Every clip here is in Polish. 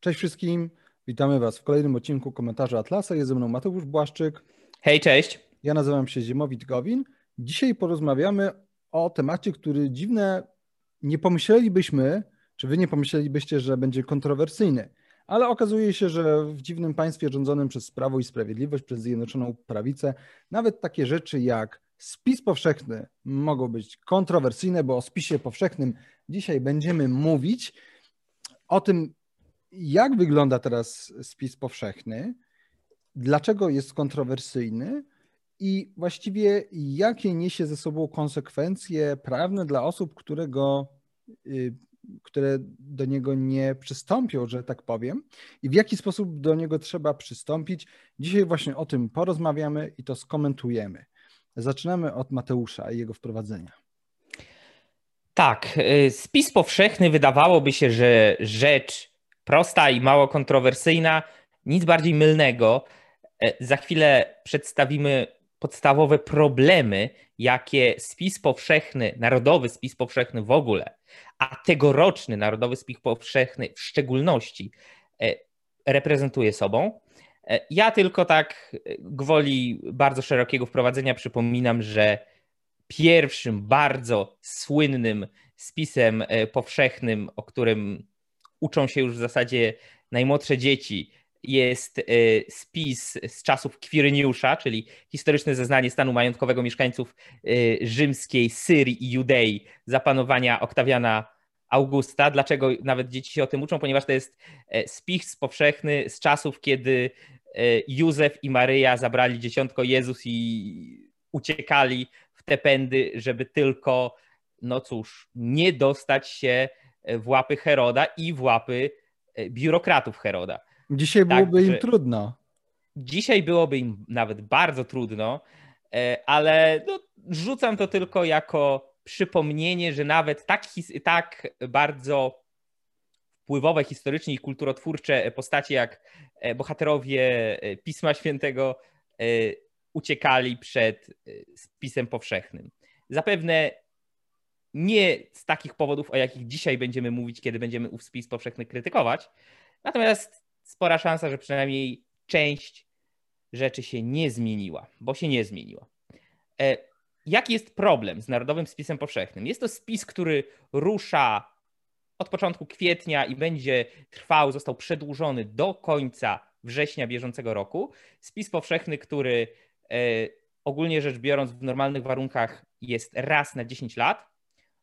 Cześć wszystkim, witamy Was w kolejnym odcinku komentarza Atlasa. Jest ze mną Mateusz Błaszczyk. Hej, cześć. Ja nazywam się Ziemowit Gowin. Dzisiaj porozmawiamy o temacie, który dziwne nie pomyślelibyśmy, czy Wy nie pomyślelibyście, że będzie kontrowersyjny. Ale okazuje się, że w dziwnym państwie rządzonym przez Prawo i Sprawiedliwość, przez Zjednoczoną Prawicę, nawet takie rzeczy jak spis powszechny mogą być kontrowersyjne, bo o spisie powszechnym dzisiaj będziemy mówić. O tym, jak wygląda teraz spis powszechny, dlaczego jest kontrowersyjny i właściwie jakie niesie ze sobą konsekwencje prawne dla osób, które, go, y, które do niego nie przystąpią, że tak powiem, i w jaki sposób do niego trzeba przystąpić. Dzisiaj właśnie o tym porozmawiamy i to skomentujemy. Zaczynamy od Mateusza i jego wprowadzenia. Tak, y, spis powszechny wydawałoby się, że rzecz prosta i mało kontrowersyjna, nic bardziej mylnego. E, za chwilę przedstawimy podstawowe problemy, jakie spis powszechny, narodowy spis powszechny w ogóle, a tegoroczny narodowy spis powszechny w szczególności e, reprezentuje sobą. E, ja tylko tak gwoli bardzo szerokiego wprowadzenia przypominam, że pierwszym bardzo słynnym spisem powszechnym, o którym uczą się już w zasadzie najmłodsze dzieci, jest e, spis z czasów Kwiryniusza, czyli historyczne zeznanie stanu majątkowego mieszkańców e, rzymskiej Syrii i Judei za panowania Oktawiana Augusta. Dlaczego nawet dzieci się o tym uczą? Ponieważ to jest e, spis powszechny z czasów, kiedy Józef i Maryja zabrali dzieciątko Jezus i uciekali w te pędy, żeby tylko, no cóż, nie dostać się w łapy Heroda i w łapy biurokratów Heroda. Dzisiaj tak, byłoby tak, im trudno. Dzisiaj byłoby im nawet bardzo trudno, e, ale no, rzucam to tylko jako przypomnienie, że nawet tak, tak bardzo wpływowe historycznie i kulturotwórcze postacie jak e, bohaterowie e, Pisma Świętego uciekali przed spisem powszechnym. Zapewne nie z takich powodów, o jakich dzisiaj będziemy mówić, kiedy będziemy ów spis powszechny krytykować, natomiast spora szansa, że przynajmniej część rzeczy się nie zmieniła, bo się nie zmieniła. E, jaki jest problem z Narodowym Spisem Powszechnym? Jest to spis, który rusza od początku kwietnia i będzie trwał, został przedłużony do końca września bieżącego roku. Spis powszechny, który e, ogólnie rzecz biorąc w normalnych warunkach jest raz na 10 lat,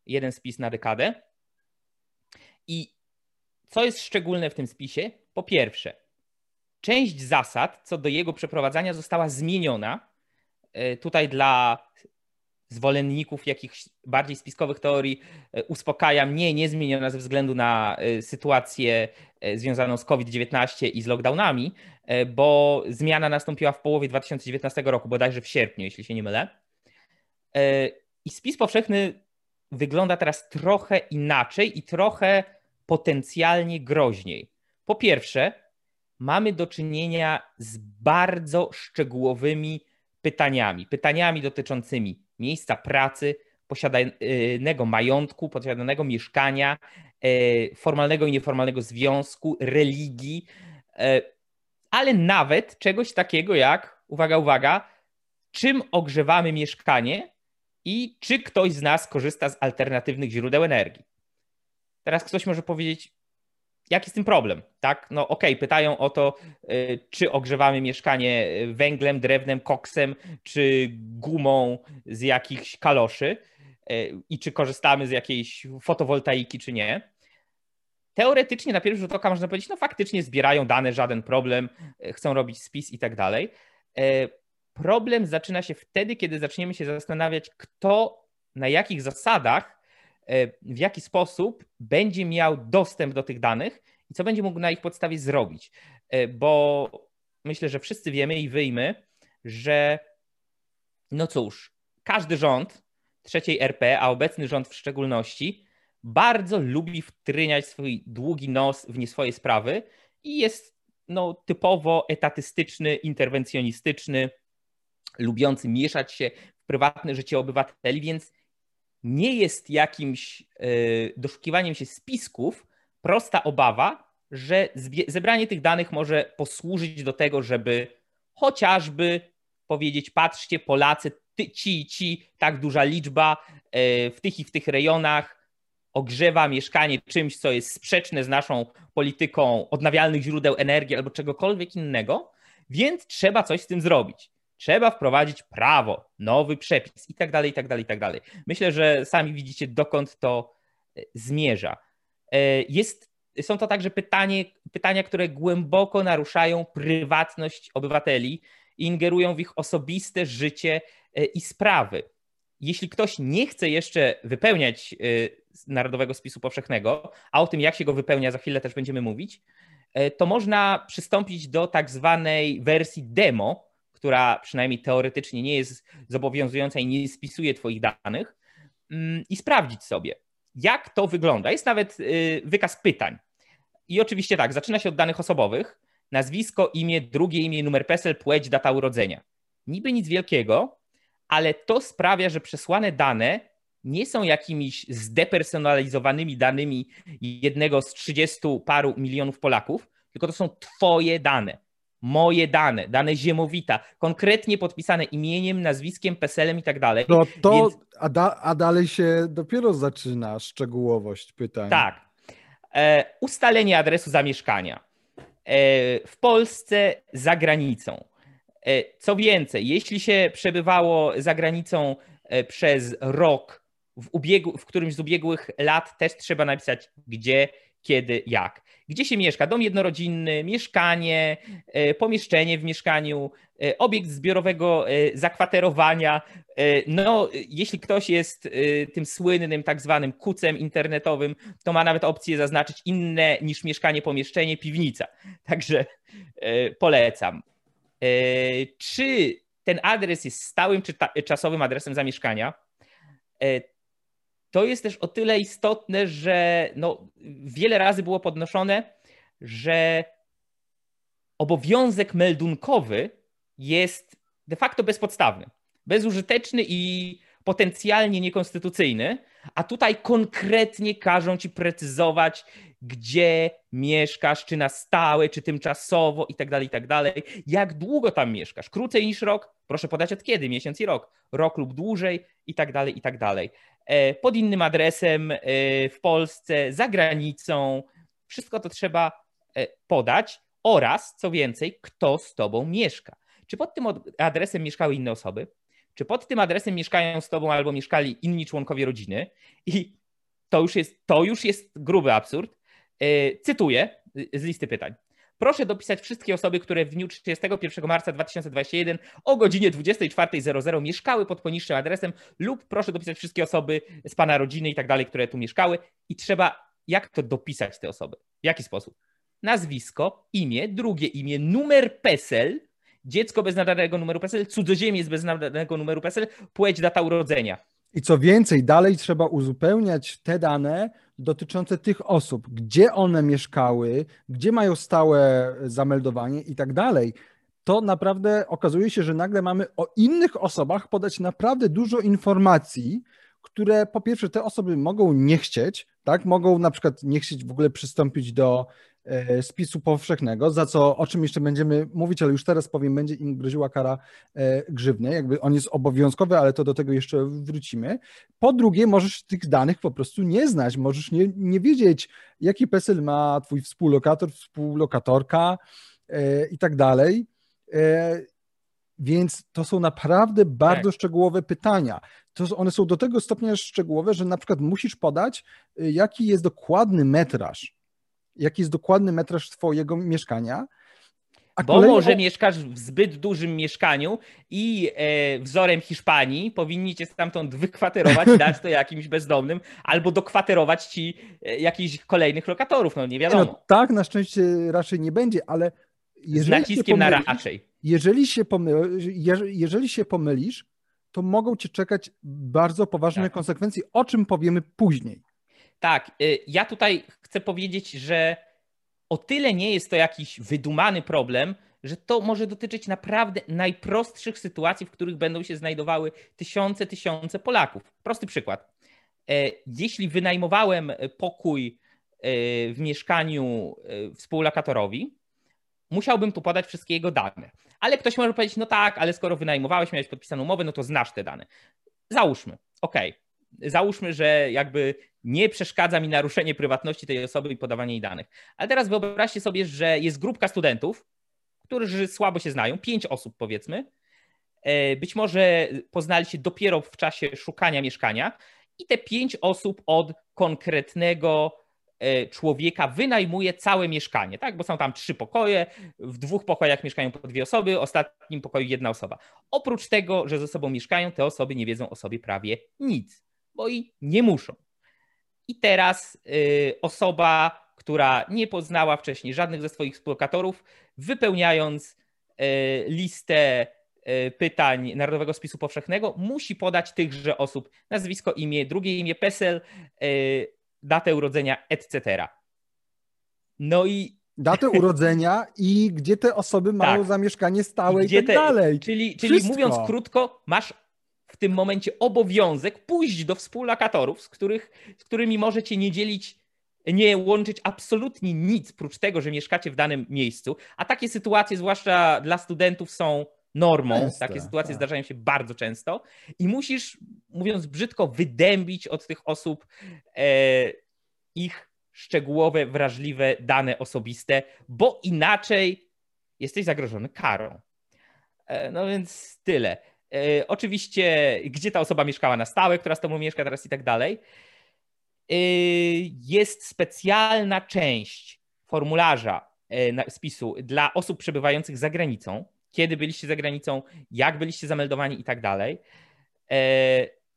jeden spis na dekadę. I co jest szczególne w tym spisie? Po pierwsze, część zasad co do jego przeprowadzania została zmieniona. E, tutaj dla zwolenników jakichś bardziej spiskowych teorii e, uspokajam, nie, nie zmieniona ze względu na e, sytuację związaną z COVID-19 i z lockdownami, bo zmiana nastąpiła w połowie 2019 roku, bodajże w sierpniu, jeśli się nie mylę. I spis powszechny wygląda teraz trochę inaczej i trochę potencjalnie groźniej. Po pierwsze, mamy do czynienia z bardzo szczegółowymi pytaniami. Pytaniami dotyczącymi miejsca pracy, posiadanego majątku, posiadanego mieszkania, e, formalnego i nieformalnego związku, religii, e, ale nawet czegoś takiego jak, uwaga, uwaga, czym ogrzewamy mieszkanie i czy ktoś z nas korzysta z alternatywnych źródeł energii. Teraz ktoś może powiedzieć, jaki jest tym problem, tak? No okej, okay, pytają o to, y, czy ogrzewamy mieszkanie węglem, drewnem, koksem, czy gumą z jakichś kaloszy y, i czy korzystamy z jakiejś fotowoltaiki, czy nie. Teoretycznie na pierwszy rzut oka można powiedzieć, no faktycznie zbierają dane, żaden problem, y, chcą robić spis i tak dalej. Problem zaczyna się wtedy, kiedy zaczniemy się zastanawiać, kto na jakich zasadach E, w jaki sposób będzie miał dostęp do tych danych i co będzie mógł na ich podstawie zrobić. E, bo myślę, że wszyscy wiemy i wyjmy, że no cóż, każdy rząd trzeciej RP, a obecny rząd w szczególności, bardzo lubi wtryniać swój długi nos w nie swoje sprawy i jest no, typowo etatystyczny, interwencjonistyczny, lubiący mieszać się w prywatne życie obywateli, więc nie jest jakimś e, doszukiwaniem się spisków prosta obawa, że zebranie tych danych może posłużyć do tego, żeby chociażby powiedzieć: patrzcie, Polacy, ty, ci, ci, tak duża liczba e, w tych i w tych rejonach ogrzewa mieszkanie czymś, co jest sprzeczne z naszą polityką odnawialnych źródeł energii albo czegokolwiek innego, więc trzeba coś z tym zrobić. Trzeba wprowadzić prawo, nowy przepis i tak dalej, i tak dalej, i tak dalej. Myślę, że sami widzicie, dokąd to e, zmierza. E, jest, są to także pytanie, pytania, które głęboko naruszają prywatność obywateli i ingerują w ich osobiste życie e, i sprawy. Jeśli ktoś nie chce jeszcze wypełniać Narodowego Spisu Powszechnego, a o tym, jak się go wypełnia, za chwilę też będziemy mówić, to można przystąpić do tak zwanej wersji demo, która przynajmniej teoretycznie nie jest zobowiązująca i nie spisuje Twoich danych, mm, i sprawdzić sobie, jak to wygląda. Jest nawet y, wykaz pytań. I oczywiście tak, zaczyna się od danych osobowych: nazwisko, imię, drugie imię, numer PESEL, płeć, data urodzenia. Niby nic wielkiego, ale to sprawia, że przesłane dane nie są jakimiś zdepersonalizowanymi danymi jednego z 30 paru milionów Polaków, tylko to są Twoje dane moje dane, dane ziemowita, konkretnie podpisane imieniem, nazwiskiem, PESEL-em i tak dalej. No to, Więc... a, da, a dalej się dopiero zaczyna szczegółowość pytań. Tak. E, ustalenie adresu zamieszkania. E, w Polsce, za granicą. E, co więcej, jeśli się przebywało za granicą e, przez rok, w, ubiegu, w którymś z ubiegłych lat też trzeba napisać gdzie, kiedy, jak. Gdzie się mieszka? Dom jednorodzinny, mieszkanie, e, pomieszczenie w mieszkaniu, e, obiekt zbiorowego e, zakwaterowania. No, jeśli ktoś jest tym słynnym tak zwanym kucem internetowym, to ma nawet opcję zaznaczyć inne niż mieszkanie, pomieszczenie, piwnica. Także polecam. Czy ten adres jest stałym czy czasowym adresem zamieszkania? To jest też o tyle istotne, że no, wiele razy było podnoszone, że obowiązek meldunkowy jest de facto bezpodstawny, bezużyteczny i potencjalnie niekonstytucyjny, a tutaj konkretnie każą ci precyzować, gdzie mieszkasz, czy na stałe, czy tymczasowo i tak dalej, i tak. Jak długo tam mieszkasz? Krócej niż rok? Proszę podać od kiedy? Miesiąc i rok. Rok lub dłużej i tak E, pod innym adresem e, w Polsce, za granicą. Wszystko to trzeba e, podać oraz, co więcej, kto z tobą mieszka. Czy pod tym adresem mieszkały inne osoby? Czy pod tym adresem mieszkają z tobą albo mieszkali inni członkowie rodziny? I to już jest, to już jest gruby absurd. Cytuję z listy pytań. Proszę dopisać wszystkie osoby, które w dniu 31 marca 2021 o godzinie 24.00 mieszkały pod poniższym adresem lub proszę dopisać wszystkie osoby z Pana rodziny i tak dalej, które tu mieszkały i trzeba, jak to dopisać te osoby? W jaki sposób? Nazwisko, imię, drugie imię, numer PESEL, dziecko bez nadanego numeru PESEL, cudzoziemiec bez nadanego numeru PESEL, płeć, data urodzenia. I co więcej, dalej trzeba uzupełniać te dane dotyczące tych osób, gdzie one mieszkały, gdzie mają stałe zameldowanie i tak dalej. To naprawdę okazuje się, że nagle mamy o innych osobach podać naprawdę dużo informacji, które po pierwsze te osoby mogą nie chcieć, tak? Mogą na przykład nie chcieć w ogóle przystąpić do spisu powszechnego, za co, o czym jeszcze będziemy mówić, ale już teraz powiem, będzie im groziła kara e, grzywny, jakby on jest obowiązkowy, ale to do tego jeszcze wrócimy. Po drugie, możesz tych danych po prostu nie znać, możesz nie, nie wiedzieć, jaki PESEL ma twój współlokator, współlokatorka e, i tak dalej. Więc to są naprawdę bardzo tak. szczegółowe pytania. To one są do tego stopnia szczegółowe, że na przykład musisz podać, jaki jest dokładny metraż jaki jest dokładny metraż twojego mieszkania. A Bo kolejno... może mieszkasz w zbyt dużym mieszkaniu i e, wzorem Hiszpanii powinni cię stamtąd wykwaterować dać to jakimś bezdomnym, albo dokwaterować ci e, jakichś kolejnych lokatorów, no nie wiadomo. No, tak, na szczęście raczej nie będzie, ale z naciskiem pomylisz, na raczej. Jeżeli się, pomylisz, jeżeli się pomylisz, to mogą cię czekać bardzo poważne tak. konsekwencje, o czym powiemy później. Tak, y, ja tutaj chcę powiedzieć, że o tyle nie jest to jakiś wydumany problem, że to może dotyczyć naprawdę najprostszych sytuacji, w których będą się znajdowały tysiące, tysiące Polaków. Prosty przykład. E, jeśli wynajmowałem pokój w mieszkaniu współlokatorowi, musiałbym tu podać wszystkie jego dane. Ale ktoś może powiedzieć, no tak, ale skoro wynajmowałeś, miałeś podpisaną umowę, no to znasz te dane. Załóżmy, okej. Załóżmy, że jakby nie przeszkadza mi naruszenie prywatności tej osoby i podawanie jej danych. Ale teraz wyobraźcie sobie, że jest grupka studentów, którzy słabo się znają, pięć osób powiedzmy. E, być może poznali się dopiero w czasie szukania mieszkania i te pięć osób od konkretnego E, człowieka wynajmuje całe mieszkanie, tak? Bo są tam trzy pokoje, w dwóch pokojach mieszkają po dwie osoby, w ostatnim pokoju jedna osoba. Oprócz tego, że ze sobą mieszkają, te osoby nie wiedzą o sobie prawie nic, bo i nie muszą. I teraz y, osoba, która nie poznała wcześniej żadnych ze swoich współlokatorów, wypełniając y, listę y, pytań Narodowego Spisu Powszechnego, musi podać tychże osób nazwisko, imię, drugie imię, PESEL, datę urodzenia, etc. No i. Datę urodzenia i gdzie te osoby mają tak. zamieszkanie stałe i, i tak te... dalej. Czyli, czyli mówiąc krótko, masz w tym momencie obowiązek pójść do współlokatorów, z, których, z którymi możecie nie dzielić, nie łączyć absolutnie nic, prócz tego, że mieszkacie w danym miejscu. A takie sytuacje, zwłaszcza dla studentów, są normą. Często, Takie sytuacje tak. zdarzają się bardzo często i musisz, mówiąc brzydko, wydębić od tych osób e, ich szczegółowe, wrażliwe dane osobiste, bo inaczej jesteś zagrożony karą. E, no więc tyle. E, oczywiście, gdzie ta osoba mieszkała na stałe, która z tobą mieszka teraz i tak dalej. E, jest specjalna część formularza e, spisu dla osób przebywających za granicą kiedy byliście za granicą, jak byliście zameldowani i tak dalej.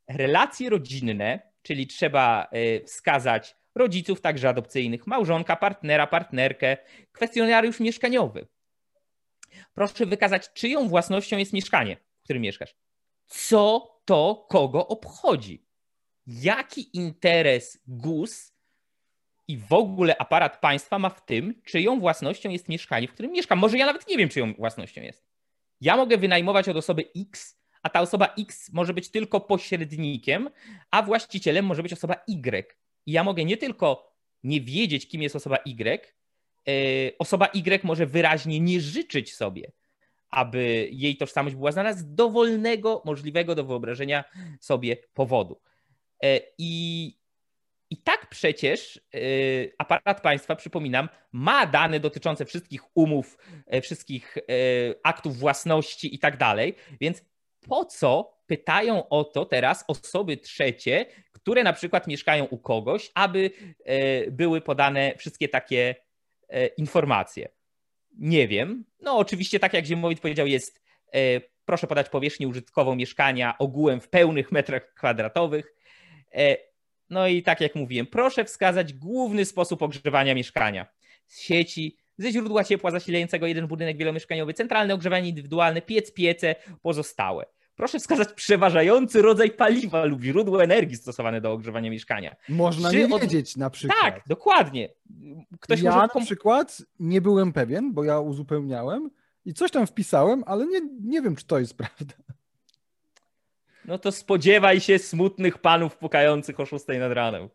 Relacje rodzinne, czyli trzeba wskazać rodziców, także adopcyjnych, małżonka, partnera, partnerkę, kwestionariusz mieszkaniowy. Proszę wykazać, czyją własnością jest mieszkanie, którym mieszkasz. Co to kogo obchodzi? Jaki interes GUS i w ogóle aparat państwa ma w tym, czyją własnością jest mieszkanie, w którym mieszkam. Może ja nawet nie wiem, czyją własnością jest. Ja mogę wynajmować od osoby X, a ta osoba X może być tylko pośrednikiem, a właścicielem może być osoba Y. I ja mogę nie tylko nie wiedzieć, kim jest osoba Y, e, osoba Y może wyraźnie nie życzyć sobie, aby jej tożsamość była znana z dowolnego, możliwego do wyobrażenia sobie powodu. E, I i tak przecież y, aparat państwa, przypominam, ma dane dotyczące wszystkich umów, e, wszystkich e, aktów własności i tak dalej, więc po co pytają o to teraz osoby trzecie, które na przykład mieszkają u kogoś, aby e, były podane wszystkie takie informacje? Nie wiem. No, oczywiście, tak jak Ziemowit powiedział, jest proszę podać powierzchnię użytkową mieszkania ogółem w pełnych metrach kwadratowych. No i tak jak mówiłem, proszę wskazać główny sposób ogrzewania mieszkania. Z sieci, ze źródła ciepła zasilającego jeden budynek wielomieszkaniowy, centralne ogrzewanie indywidualne, piec, piece, pozostałe. Proszę wskazać przeważający rodzaj paliwa lub źródło energii stosowane do ogrzewania mieszkania. Można Czy nie od... wiedzieć na przykład. Tak, dokładnie. Ktoś ja może... na przykład nie byłem pewien, bo ja uzupełniałem i coś tam wpisałem, ale nie, nie wiem, czy to jest prawda no to spodziewaj się smutnych panów pukających o 6 nad ranem.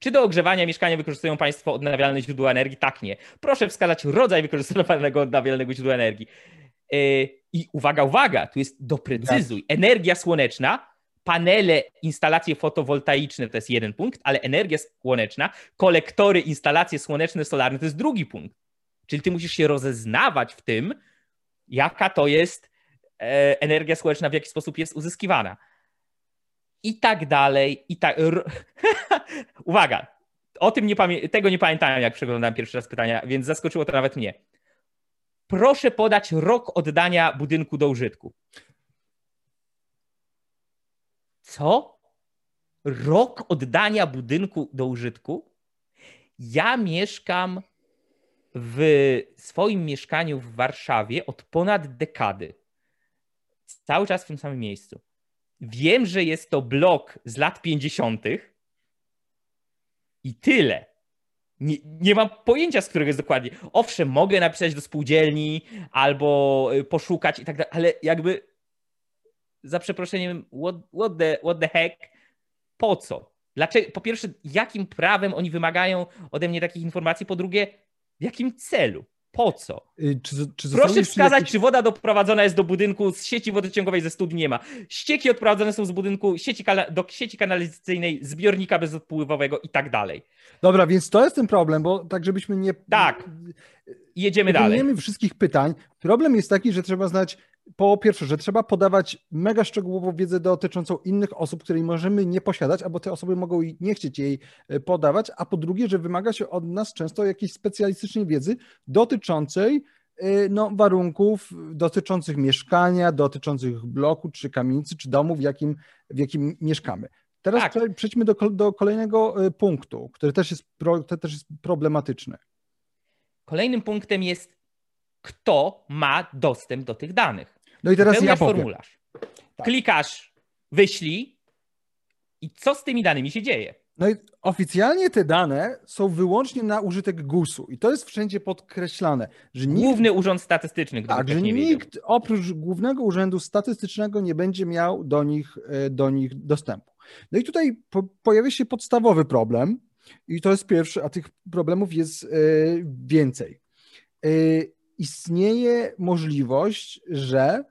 Czy do ogrzewania mieszkania wykorzystują Państwo odnawialne źródła energii? Tak, nie. Proszę wskazać rodzaj wykorzystywanego odnawialnego źródła energii. Yy, I uwaga, uwaga, tu jest doprecyzuj. Tak. Energia słoneczna, panele, instalacje fotowoltaiczne to jest jeden punkt, ale energia słoneczna, kolektory, instalacje słoneczne, solarne to jest drugi punkt. Czyli ty musisz się rozeznawać w tym, jaka to jest E, energia słoneczna w jaki sposób jest uzyskiwana. I tak dalej, i tak. Uwaga, o tym nie pamię... tego nie pamiętałem, jak przeglądałem pierwszy raz pytania, więc zaskoczyło to nawet mnie. Proszę podać rok oddania budynku do użytku. Co? Rok oddania budynku do użytku? Ja mieszkam w swoim mieszkaniu w Warszawie od ponad dekady cały czas w tym samym miejscu. Wiem, że jest to blok z lat 50. i tyle. Nie, nie mam pojęcia, z którego jest dokładnie. Owszem, mogę napisać do spółdzielni albo y, poszukać i tak dalej, ale jakby za przeproszeniem, what, what, the, what the heck? Po co? Dlaczego, po pierwsze, jakim prawem oni wymagają ode mnie takich informacji? Po drugie, w jakim celu? Po co? Y, Czy, czy Proszę wskazać, jakieś... czy woda doprowadzona jest do budynku z sieci wodociągowej ze studni nie ma. Ścieki odprowadzone są z budynku sieci do sieci kanalizacyjnej, zbiornika bezodpływowego i tak dalej. Dobra, więc to jest ten problem, bo tak żebyśmy nie... Tak. Jedziemy nie dalej. Nie wszystkich pytań. Problem jest taki, że trzeba znać po pierwsze, że trzeba podawać mega szczegółową wiedzę dotyczącą innych osób, której możemy nie posiadać, albo te osoby mogą nie chcieć jej e, podawać, a po drugie, że wymaga się od nas często jakiejś specjalistycznej wiedzy dotyczącej e, no, warunków dotyczących mieszkania, dotyczących bloku, czy kamienicy, czy domu, w jakim, w jakim mieszkamy. Teraz tak. przejdźmy do, do kolejnego e, punktu, który też jest, pro, też jest problematyczny. Kolejnym punktem jest, kto ma dostęp do tych danych. No i teraz ja powiem. formularz. Tak. Klikasz, wyślij i co z tymi danymi się dzieje? No i oficjalnie te dane są wyłącznie na użytek GUS-u i to jest wszędzie podkreślane, że nikt, Główny Urząd Statystyczny, tak, że nikt oprócz Głównego Urzędu Statystycznego nie będzie miał do nich, e, do nich dostępu. No i tutaj po, pojawia się podstawowy problem i to jest pierwszy, a tych problemów jest e, więcej. E, istnieje możliwość, że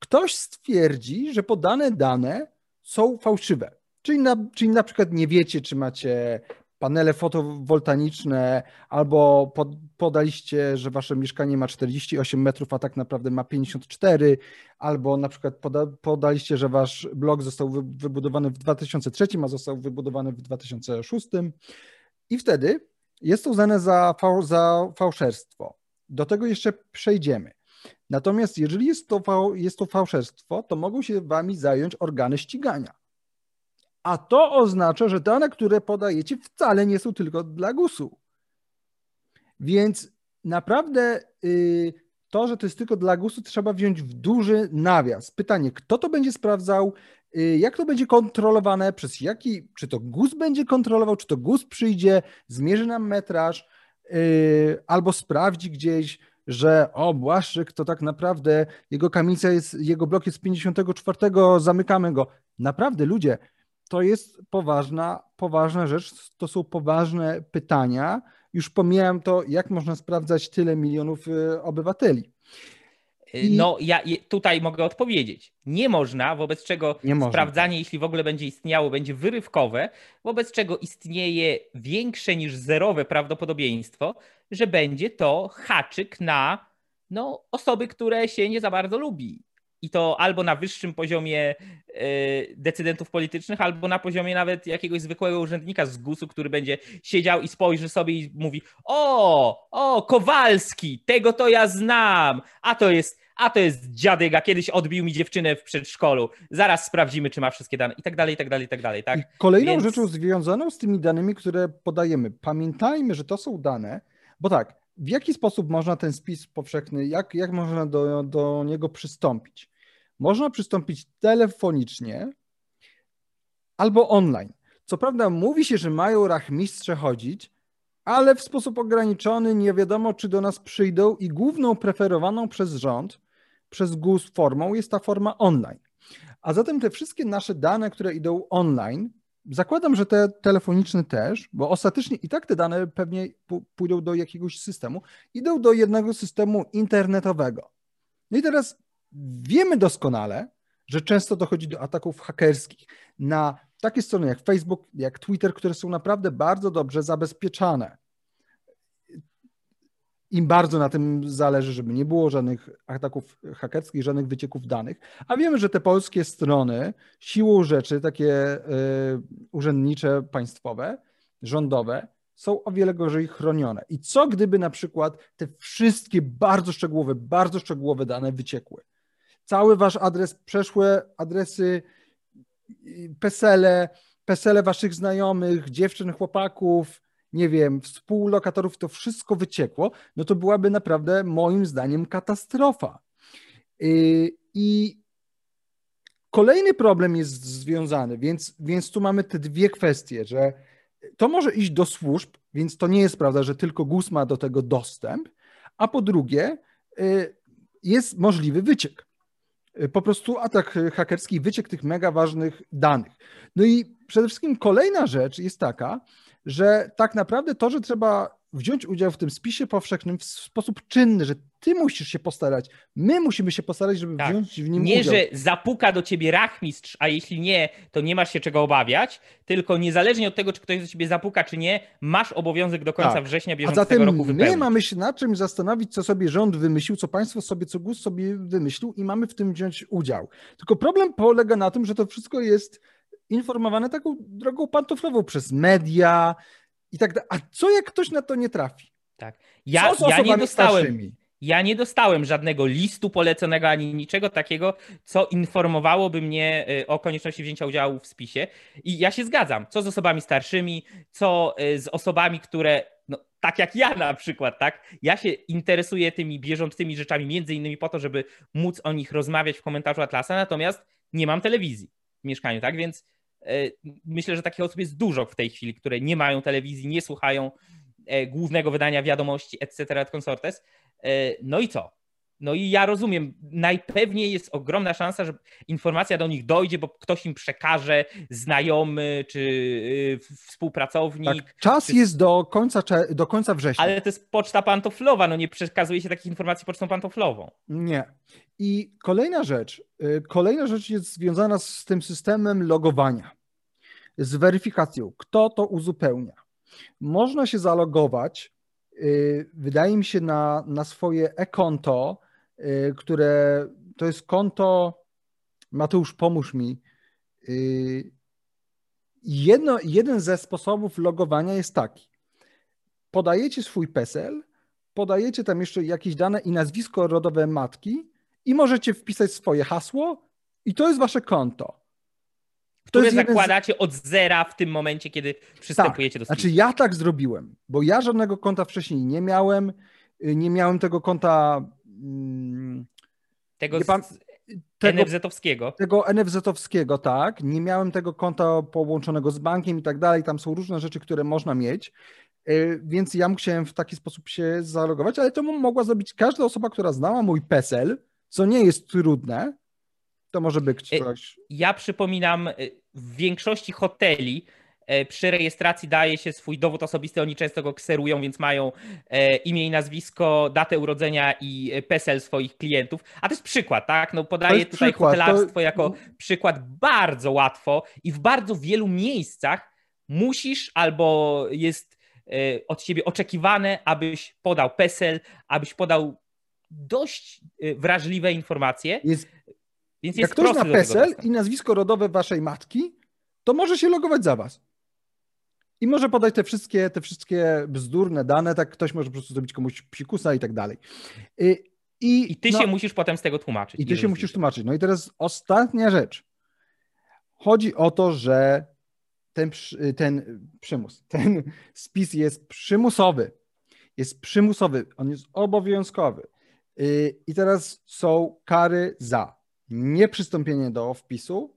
ktoś stwierdzi, że podane dane są fałszywe. Czyli na, czyli na przykład nie wiecie, czy macie panele fotowoltaiczne, albo pod, podaliście, że wasze mieszkanie ma 48 metrów, a tak naprawdę ma 54, albo na przykład poda, podaliście, że wasz blok został wy, wybudowany w 2003, a został wybudowany w 2006. I wtedy jest to uznane za, fał, za fałszerstwo. Do tego jeszcze przejdziemy. Natomiast jeżeli jest to, jest to fałszerstwo, to mogą się wami zająć organy ścigania. A to oznacza, że dane, które podajecie, wcale nie są tylko dla GUS-u. Więc naprawdę yy, to, że to jest tylko dla GUS-u, trzeba wziąć w duży nawias. Pytanie, kto to będzie sprawdzał, yy, jak to będzie kontrolowane, przez jaki, czy to GUS będzie kontrolował, czy to GUS przyjdzie, zmierzy nam metraż, yy, albo sprawdzi gdzieś, że o, Błaszczyk to tak naprawdę jego kamienica jest, jego blok jest 54, zamykamy go. Naprawdę, ludzie, to jest poważna, poważna rzecz, to są poważne pytania. Już pomijam to, jak można sprawdzać tyle milionów y, obywateli. No, ja tutaj mogę odpowiedzieć. Nie można, wobec czego sprawdzanie, jeśli w ogóle będzie istniało, będzie wyrywkowe, wobec czego istnieje większe niż zerowe prawdopodobieństwo, że będzie to haczyk na no, osoby, które się nie za bardzo lubi. I to albo na wyższym poziomie y, decydentów politycznych, albo na poziomie nawet jakiegoś zwykłego urzędnika z GUS-u, który będzie siedział i spojrzy sobie i mówi: O, o, Kowalski, tego to ja znam, a to jest a to jest dziadek, a kiedyś odbił mi dziewczynę w przedszkolu. Zaraz sprawdzimy, czy ma wszystkie dane i tak dalej, i tak dalej, i tak dalej. Tak? I kolejną Więc... rzeczą związaną z tymi danymi, które podajemy, pamiętajmy, że to są dane, bo tak, w jaki sposób można ten spis powszechny, jak, jak można do, do niego przystąpić? Można przystąpić telefonicznie albo online. Co prawda mówi się, że mają rachmistrze chodzić, ale w sposób ograniczony nie wiadomo, czy do nas przyjdą i główną preferowaną przez rząd, przez GUS formą jest ta forma online. A zatem te wszystkie nasze dane, które idą online, Zakładam, że te telefoniczne też, bo ostatecznie i tak te dane pewnie pójdą do jakiegoś systemu, idą do jednego systemu internetowego. No i teraz wiemy doskonale, że często dochodzi do ataków hakerskich na takie strony jak Facebook, jak Twitter, które są naprawdę bardzo dobrze zabezpieczane im bardzo na tym zależy, żeby nie było żadnych ataków hakerskich, żadnych wycieków danych. A wiemy, że te polskie strony siłą rzeczy, takie y, urzędnicze, państwowe, rządowe, są o wiele gorzej chronione. I co gdyby na przykład te wszystkie bardzo szczegółowe, bardzo szczegółowe dane wyciekły? Cały wasz adres, przeszłe adresy, pesele, pesele waszych znajomych, dziewczyn, chłopaków, nie wiem, współlokatorów, to wszystko wyciekło, no to byłaby naprawdę moim zdaniem katastrofa. Y, I kolejny problem jest związany, więc, więc tu mamy te dwie kwestie, że to może iść do służb, więc to nie jest prawda, że tylko GUS ma do tego dostęp, a po drugie y, jest możliwy wyciek. Po prostu atak hakerski, wyciek tych mega ważnych danych. No i przede wszystkim kolejna rzecz jest taka, że tak naprawdę to, że trzeba wziąć udział w tym spisie powszechnym w sposób czynny, że ty musisz się postarać, my musimy się postarać, żeby tak. wziąć w nim nie, udział. Nie, że zapuka do ciebie rachmistrz, a jeśli nie, to nie masz się czego obawiać, tylko niezależnie od tego, czy ktoś do ciebie zapuka, czy nie, masz obowiązek do końca tak. września bieżącego a zatem roku wypełnić. my mamy się na czym zastanowić, co sobie rząd wymyślił, co państwo sobie, co GUS sobie wymyślił i mamy w tym wziąć udział. Tylko problem polega na tym, że to wszystko jest informowane taką drogą pantoflową przez media, i tak dalej. A co jak ktoś na to nie trafi? Tak. Ja, ja nie dostałem. Starszymi? Ja nie dostałem żadnego listu poleconego ani niczego takiego, co informowałoby mnie y, o konieczności wzięcia udziału w spisie. I ja się zgadzam. Co z osobami starszymi, co y, z osobami, które, no, tak jak ja na przykład, tak? Ja się interesuję tymi bieżącymi rzeczami, między innymi po to, żeby móc o nich rozmawiać w komentarzu Atlasa, natomiast nie mam telewizji w mieszkaniu, tak? Więc myślę, że takich osób jest dużo w tej chwili, które nie mają telewizji, nie słuchają e, głównego wydania wiadomości, etc. et consortes. E, no i co? No i ja rozumiem, najpewniej jest ogromna szansa, że informacja do nich dojdzie, bo ktoś im przekaże, znajomy czy y, współpracownik. Tak, czas czy... jest do końca, do końca września. Ale to jest poczta pantoflowa, no nie przekazuje się takich informacji pocztą pantoflową. Nie. I kolejna rzecz, y, kolejna rzecz jest związana z tym systemem logowania, z weryfikacją. Kto to uzupełnia? Można się zalogować, y, wydaje mi się, na, na swoje e-konto, które to jest konto, Mateusz, pomóż mi. Jedno, jeden ze sposobów logowania jest taki. Podajecie swój PESEL, podajecie tam jeszcze jakieś dane i nazwisko rodowe matki i możecie wpisać swoje hasło i to jest wasze konto. Które zakładacie z... od zera w tym momencie, kiedy przystępujecie tak. do spisu. Znaczy ja tak zrobiłem, bo ja żadnego konta wcześniej nie miałem, y, nie miałem tego konta hmm, tego pan, tego, NFZ-owskiego. Tego NFZ-owskiego, tak. Nie miałem tego konta połączonego z bankiem i tak dalej. Tam są różne rzeczy, które można mieć. Y, więc ja musiałem w taki sposób się zalogować, ale to mogła zrobić każda osoba, która znała mój PESEL, co nie jest trudne, to może być e, ktoś. Ja przypominam, e, w większości hoteli e, przy rejestracji daje się swój dowód osobisty, oni często go kserują, więc mają imię i nazwisko, datę urodzenia i PESEL swoich klientów. A to jest przykład, tak? No podaję tutaj przykład. hotelarstwo to... jako przykład bardzo łatwo i w bardzo wielu miejscach musisz albo jest od ciebie oczekiwane, abyś podał PESEL, abyś podał dość wrażliwe informacje. Jest, więc jak ktoś ma PESEL i nazwisko rodowe waszej matki, to może się logować za was. I może podać te wszystkie, te wszystkie bzdurne dane, tak ktoś może po prostu zrobić komuś psikusa i tak dalej. Y, I, I ty no, się musisz potem z tego tłumaczyć. I ty się musisz tłumaczyć. No i teraz ostatnia rzecz. Chodzi o to, że ten, ten przymus, ten spis jest przymusowy. Jest przymusowy, on jest obowiązkowy. Y, I teraz są kary za nieprzystąpienie do wpisu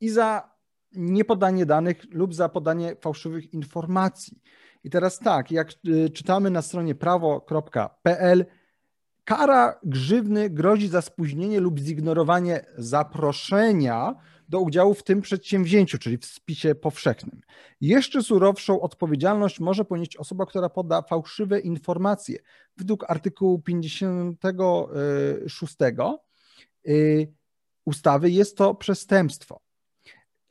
i za niepodanie danych lub za podanie fałszywych informacji. I teraz tak, jak y, czytamy na stronie prawo.pl, kara grzywny grozi za spóźnienie lub zignorowanie zaproszenia do udziału w tym przedsięwzięciu, czyli w spisie powszechnym. Jeszcze surowszą odpowiedzialność może ponieść osoba, która poda fałszywe informacje. Według artykułu 56 y, ustawy jest to przestępstwo.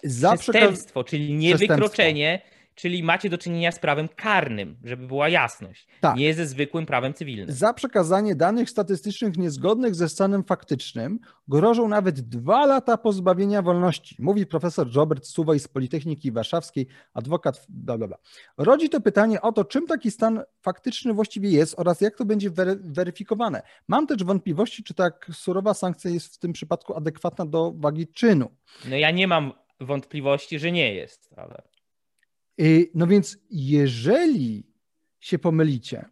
Za przestępstwo, czyli nie wykroczenie, czyli macie do czynienia z prawem karnym, żeby była jasność, tak. nie ze zwykłym prawem cywilnym. Za przekazanie danych statystycznych niezgodnych ze stanem faktycznym grożą nawet dwa lata pozbawienia wolności, mówi profesor Robert Suwaj z Politechniki Warszawskiej, adwokat, bla, bla, bla. Rodzi to pytanie o to, czym taki stan faktyczny właściwie jest oraz jak to będzie weryfikowane. Mam też wątpliwości, czy tak surowa sankcja jest w tym przypadku adekwatna do wagi czynu. No ja nie mam wątpliwości, że nie jest, ale... Y, no więc jeżeli się pomylicie,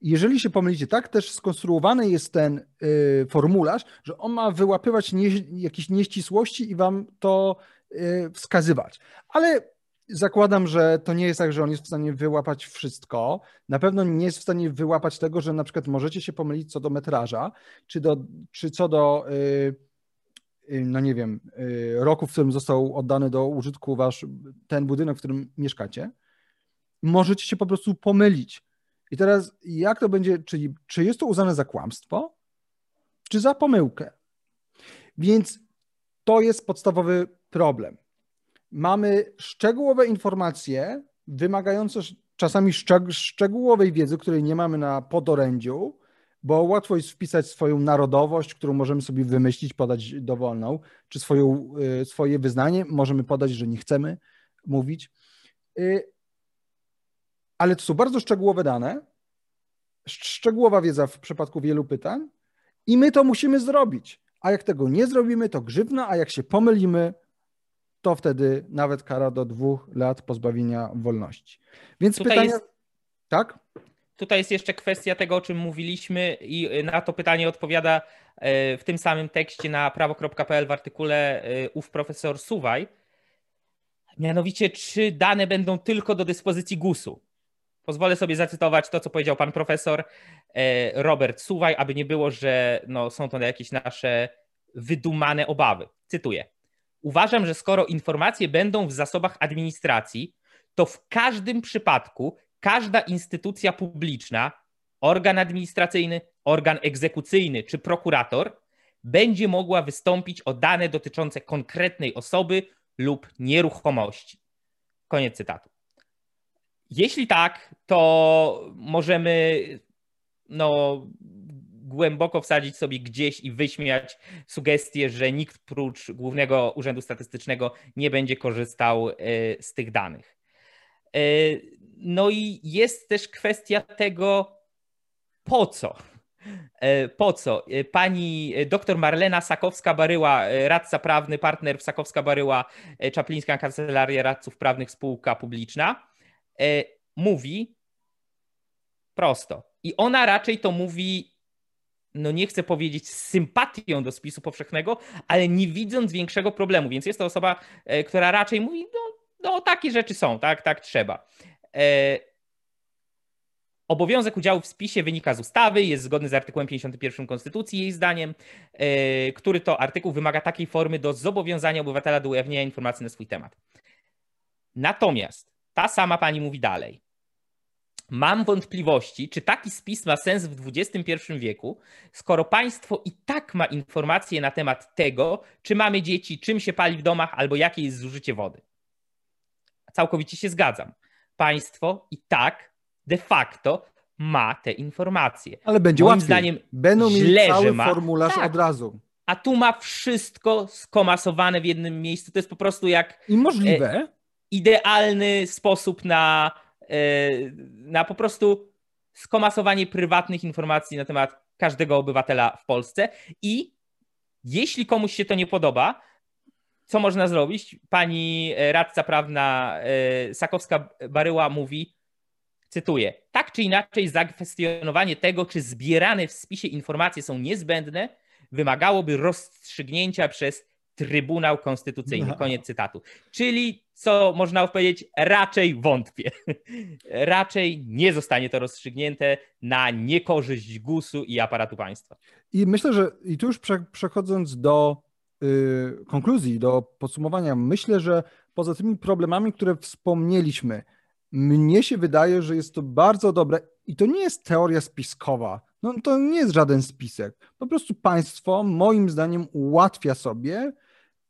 jeżeli się pomylicie, tak też skonstruowany jest ten y, formularz, że on ma wyłapywać nie, jakieś nieścisłości i wam to y, wskazywać. Ale zakładam, że to nie jest tak, że on jest w stanie wyłapać wszystko. Na pewno nie jest w stanie wyłapać tego, że na przykład możecie się pomylić co do metraża, czy, do, czy co do, yy, no nie wiem, yy, roku, w którym został oddany do użytku wasz ten budynek, w którym mieszkacie. Możecie się po prostu pomylić. I teraz jak to będzie, czyli czy jest to uznane za kłamstwo, czy za pomyłkę? Więc to jest podstawowy problem mamy szczegółowe informacje wymagające czasami szczegółowej wiedzy, której nie mamy na podorędziu, bo łatwo jest wpisać swoją narodowość, którą możemy sobie wymyślić, podać dowolną, czy swoją, y, swoje wyznanie, możemy podać, że nie chcemy mówić. Y, ale to są bardzo szczegółowe dane, szczegółowa wiedza w przypadku wielu pytań i my to musimy zrobić. A jak tego nie zrobimy, to grzywna, a jak się pomylimy, to wtedy nawet kara do dwóch lat pozbawienia wolności. Więc Tutaj pytanie. Jest... Tak? Tutaj jest jeszcze kwestia tego, o czym mówiliśmy, i na to pytanie odpowiada e, w tym samym tekście na prawo.pl w artykule e, ów profesor Suwaj. Mianowicie, czy dane będą tylko do dyspozycji GUS-u? Pozwolę sobie zacytować to, co powiedział pan profesor Robert Suwaj, aby nie było, że no, są to jakieś nasze wydumane obawy. Cytuję. Uważam, że skoro informacje będą w zasobach administracji, to w każdym przypadku każda instytucja publiczna, organ administracyjny, organ egzekucyjny czy prokurator będzie mogła wystąpić o dane dotyczące konkretnej osoby lub nieruchomości. Koniec cytatu. Jeśli tak, to możemy no, głęboko wsadzić sobie gdzieś i wyśmiać sugestię, że nikt prócz Głównego Urzędu Statystycznego nie będzie korzystał e, z tych danych. E, no i jest też kwestia tego, po co. E, po co? Pani dr Marlena Sakowska-Baryła, radca prawny, partner w Sakowska-Baryła, Czaplińska Kancelaria Radców Prawnych Spółka Publiczna, mówi prosto. I ona raczej to mówi no nie chcę powiedzieć z sympatią do spisu powszechnego, ale nie widząc większego problemu. Więc jest to osoba, e, która raczej mówi, no, no takie rzeczy są, tak, tak trzeba. E, obowiązek udziału w spisie wynika z ustawy, jest zgodny z artykułem 51 Konstytucji, jej zdaniem, e, który to artykuł wymaga takiej formy do zobowiązania obywatela do ujawnienia informacji na swój temat. Natomiast ta sama pani mówi dalej. Mam wątpliwości, czy taki spis ma sens w XXI wieku, skoro państwo i tak ma informacje na temat tego, czy mamy dzieci, czym się pali w domach albo jakie jest zużycie wody. Całkowicie się zgadzam. Państwo i tak de facto ma te informacje. Ale będzie Moim łatwiej. zdaniem Będą źle, mieli cały ma. formularz tak. od razu. A tu ma wszystko skomasowane w jednym miejscu. To jest po prostu jak. I możliwe. E, idealny sposób na E, na po prostu skomasowanie prywatnych informacji na temat każdego obywatela w Polsce. I jeśli komuś się to nie podoba, co można zrobić? Pani e, radca prawna e, Sakowska-Baryła mówi, cytuję, tak czy inaczej zakwestionowanie tego, czy zbierane w spisie informacje są niezbędne, wymagałoby rozstrzygnięcia przez Trybunał Konstytucyjny. No. Koniec cytatu. Czyli co można powiedzieć, raczej wątpię. raczej nie zostanie to rozstrzygnięte na niekorzyść GUS-u i aparatu państwa. I myślę, że i tu już przechodząc do konkluzji, do podsumowania, myślę, że poza tymi problemami, które wspomnieliśmy, mnie się wydaje, że jest to bardzo dobre i to nie jest teoria spiskowa. No, to nie jest żaden spisek. Po prostu państwo, moim zdaniem, ułatwia sobie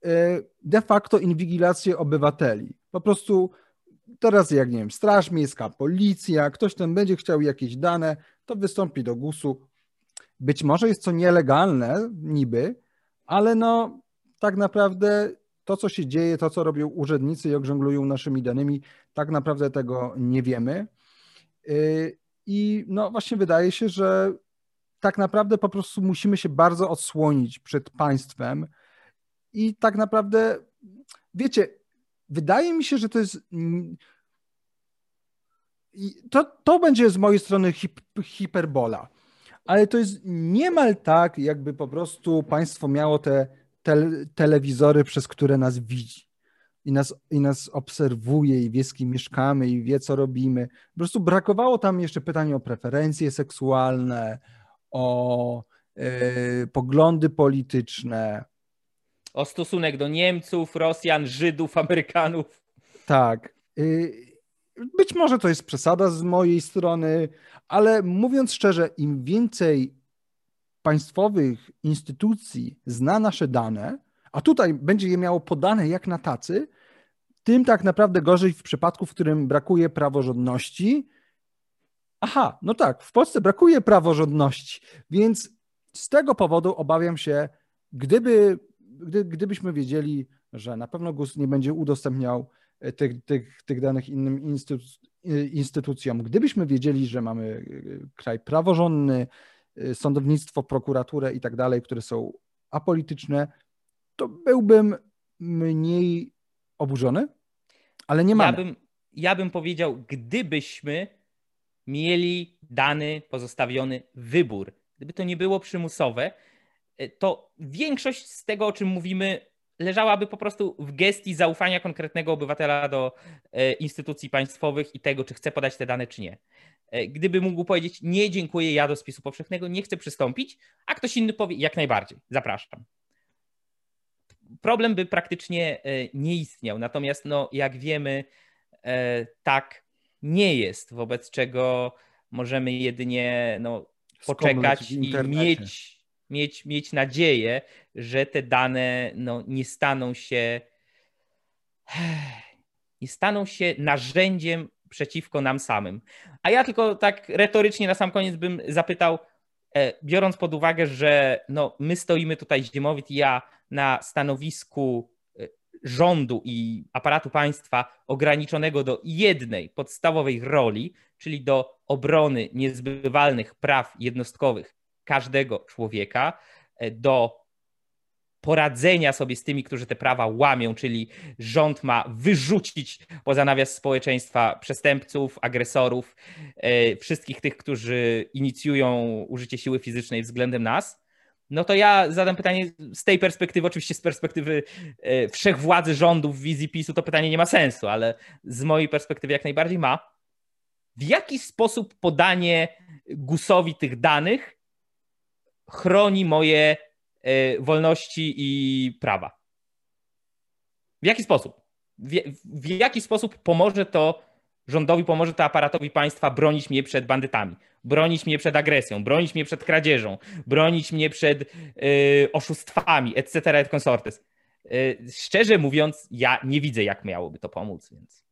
E, de facto inwigilację obywateli. Po prostu teraz jak nie wiem, Straż Miejska, Policja, ktoś tam będzie chciał jakieś dane, to wystąpi do GUS-u. Być może jest to nielegalne niby, ale no tak naprawdę to, co się dzieje, to, co robią urzędnicy i oglądlują naszymi danymi, tak naprawdę tego nie wiemy. E, I no właśnie wydaje się, że tak naprawdę po prostu musimy się bardzo odsłonić przed państwem, i tak naprawdę, wiecie, wydaje mi się, że to jest. To, to będzie z mojej strony hip, hiperbola, ale to jest niemal tak, jakby po prostu państwo miało te, te telewizory, przez które nas widzi. i nas, i nas obserwuje i wie, z kim mieszkamy i wie, co robimy. Po prostu brakowało tam jeszcze pytań o preferencje seksualne, o yy, poglądy polityczne. O stosunek do Niemców, Rosjan, Żydów, Amerykanów. Tak. Yy, być może to jest przesada z mojej strony, ale mówiąc szczerze, im więcej państwowych instytucji zna nasze dane, a tutaj będzie je miało podane jak na tacy, tym tak naprawdę gorzej w przypadku, w którym brakuje praworządności. Aha, no tak, w Polsce brakuje praworządności, więc z tego powodu obawiam się, gdyby, gdy, gdybyśmy wiedzieli, że na pewno GUS nie będzie udostępniał tych, tych, tych danych innym instytu, e, instytucjom, gdybyśmy wiedzieli, że mamy e, kraj praworządny, sądownictwo, prokuraturę i tak dalej, które są apolityczne, to byłbym mniej oburzony, ale nie mamy. Ja bym, ja bym powiedział, gdybyśmy mieli dany pozostawiony wybór, gdyby to nie było przymusowe, to większość z tego, o czym mówimy, leżałaby po prostu w gestii zaufania konkretnego obywatela do e, instytucji państwowych i tego, czy chce podać te dane, czy nie. E, gdyby mógł powiedzieć, nie dziękuję, ja do spisu powszechnego nie chcę przystąpić, a ktoś inny powie, jak najbardziej, zapraszam problem by praktycznie e, nie istniał. Natomiast, no, jak wiemy, tak nie jest, wobec czego możemy jedynie no, poczekać i mieć, mieć, mieć nadzieję, że te dane no, nie staną się nie staną się narzędziem przeciwko nam samym. A ja tylko tak retorycznie na sam koniec bym zapytał, e, biorąc pod uwagę, że no, my stoimy tutaj, Ziemowit i ja, na stanowisku e, rządu i aparatu państwa ograniczonego do jednej podstawowej roli, czyli do obrony niezbywalnych praw jednostkowych każdego człowieka, e, do poradzenia sobie z tymi, którzy te prawa łamią, czyli rząd ma wyrzucić poza nawias społeczeństwa przestępców, agresorów, e, wszystkich tych, którzy inicjują użycie siły fizycznej względem nas no to ja zadam pytanie z tej perspektywy, oczywiście z perspektywy e, wszechwładzy rządów, wizji PiSu, to pytanie nie ma sensu, ale z mojej perspektywy jak najbardziej ma. W jaki sposób podanie Gusowi tych danych chroni moje e, wolności i prawa? W jaki sposób? W, w jaki sposób pomoże to rządowi, pomoże to aparatowi państwa bronić mnie przed bandytami? bronić mnie przed agresją, bronić mnie przed kradzieżą, bronić mnie przed y, oszustwami, etc., et consortes. Y, szczerze mówiąc, ja nie widzę, jak miałoby to pomóc, więc...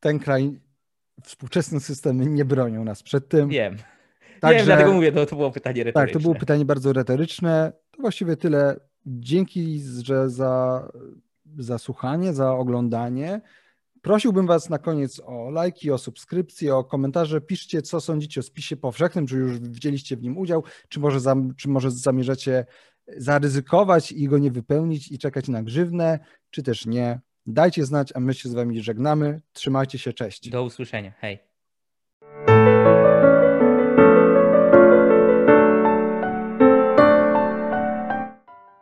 Ten kraj, współczesne systemy nie bronią nas przed tym. Wiem. Także, Wiem, dlatego mówię, to, to było pytanie retoryczne. Tak, to było pytanie bardzo retoryczne. To właściwie tyle. Dzięki, że za, za słuchanie, za oglądanie. Prosiłbym Was na koniec o lajki, o subskrypcje, o komentarze. Piszcie, co sądzicie o spisie powszechnym, czy już wzięliście w nim udział, czy może, zam, czy może zamierzacie zaryzykować i go nie wypełnić i czekać na grzywnę, czy też nie. Dajcie znać, a my się z Wami żegnamy. Trzymajcie się, cześć. Do usłyszenia. Hej.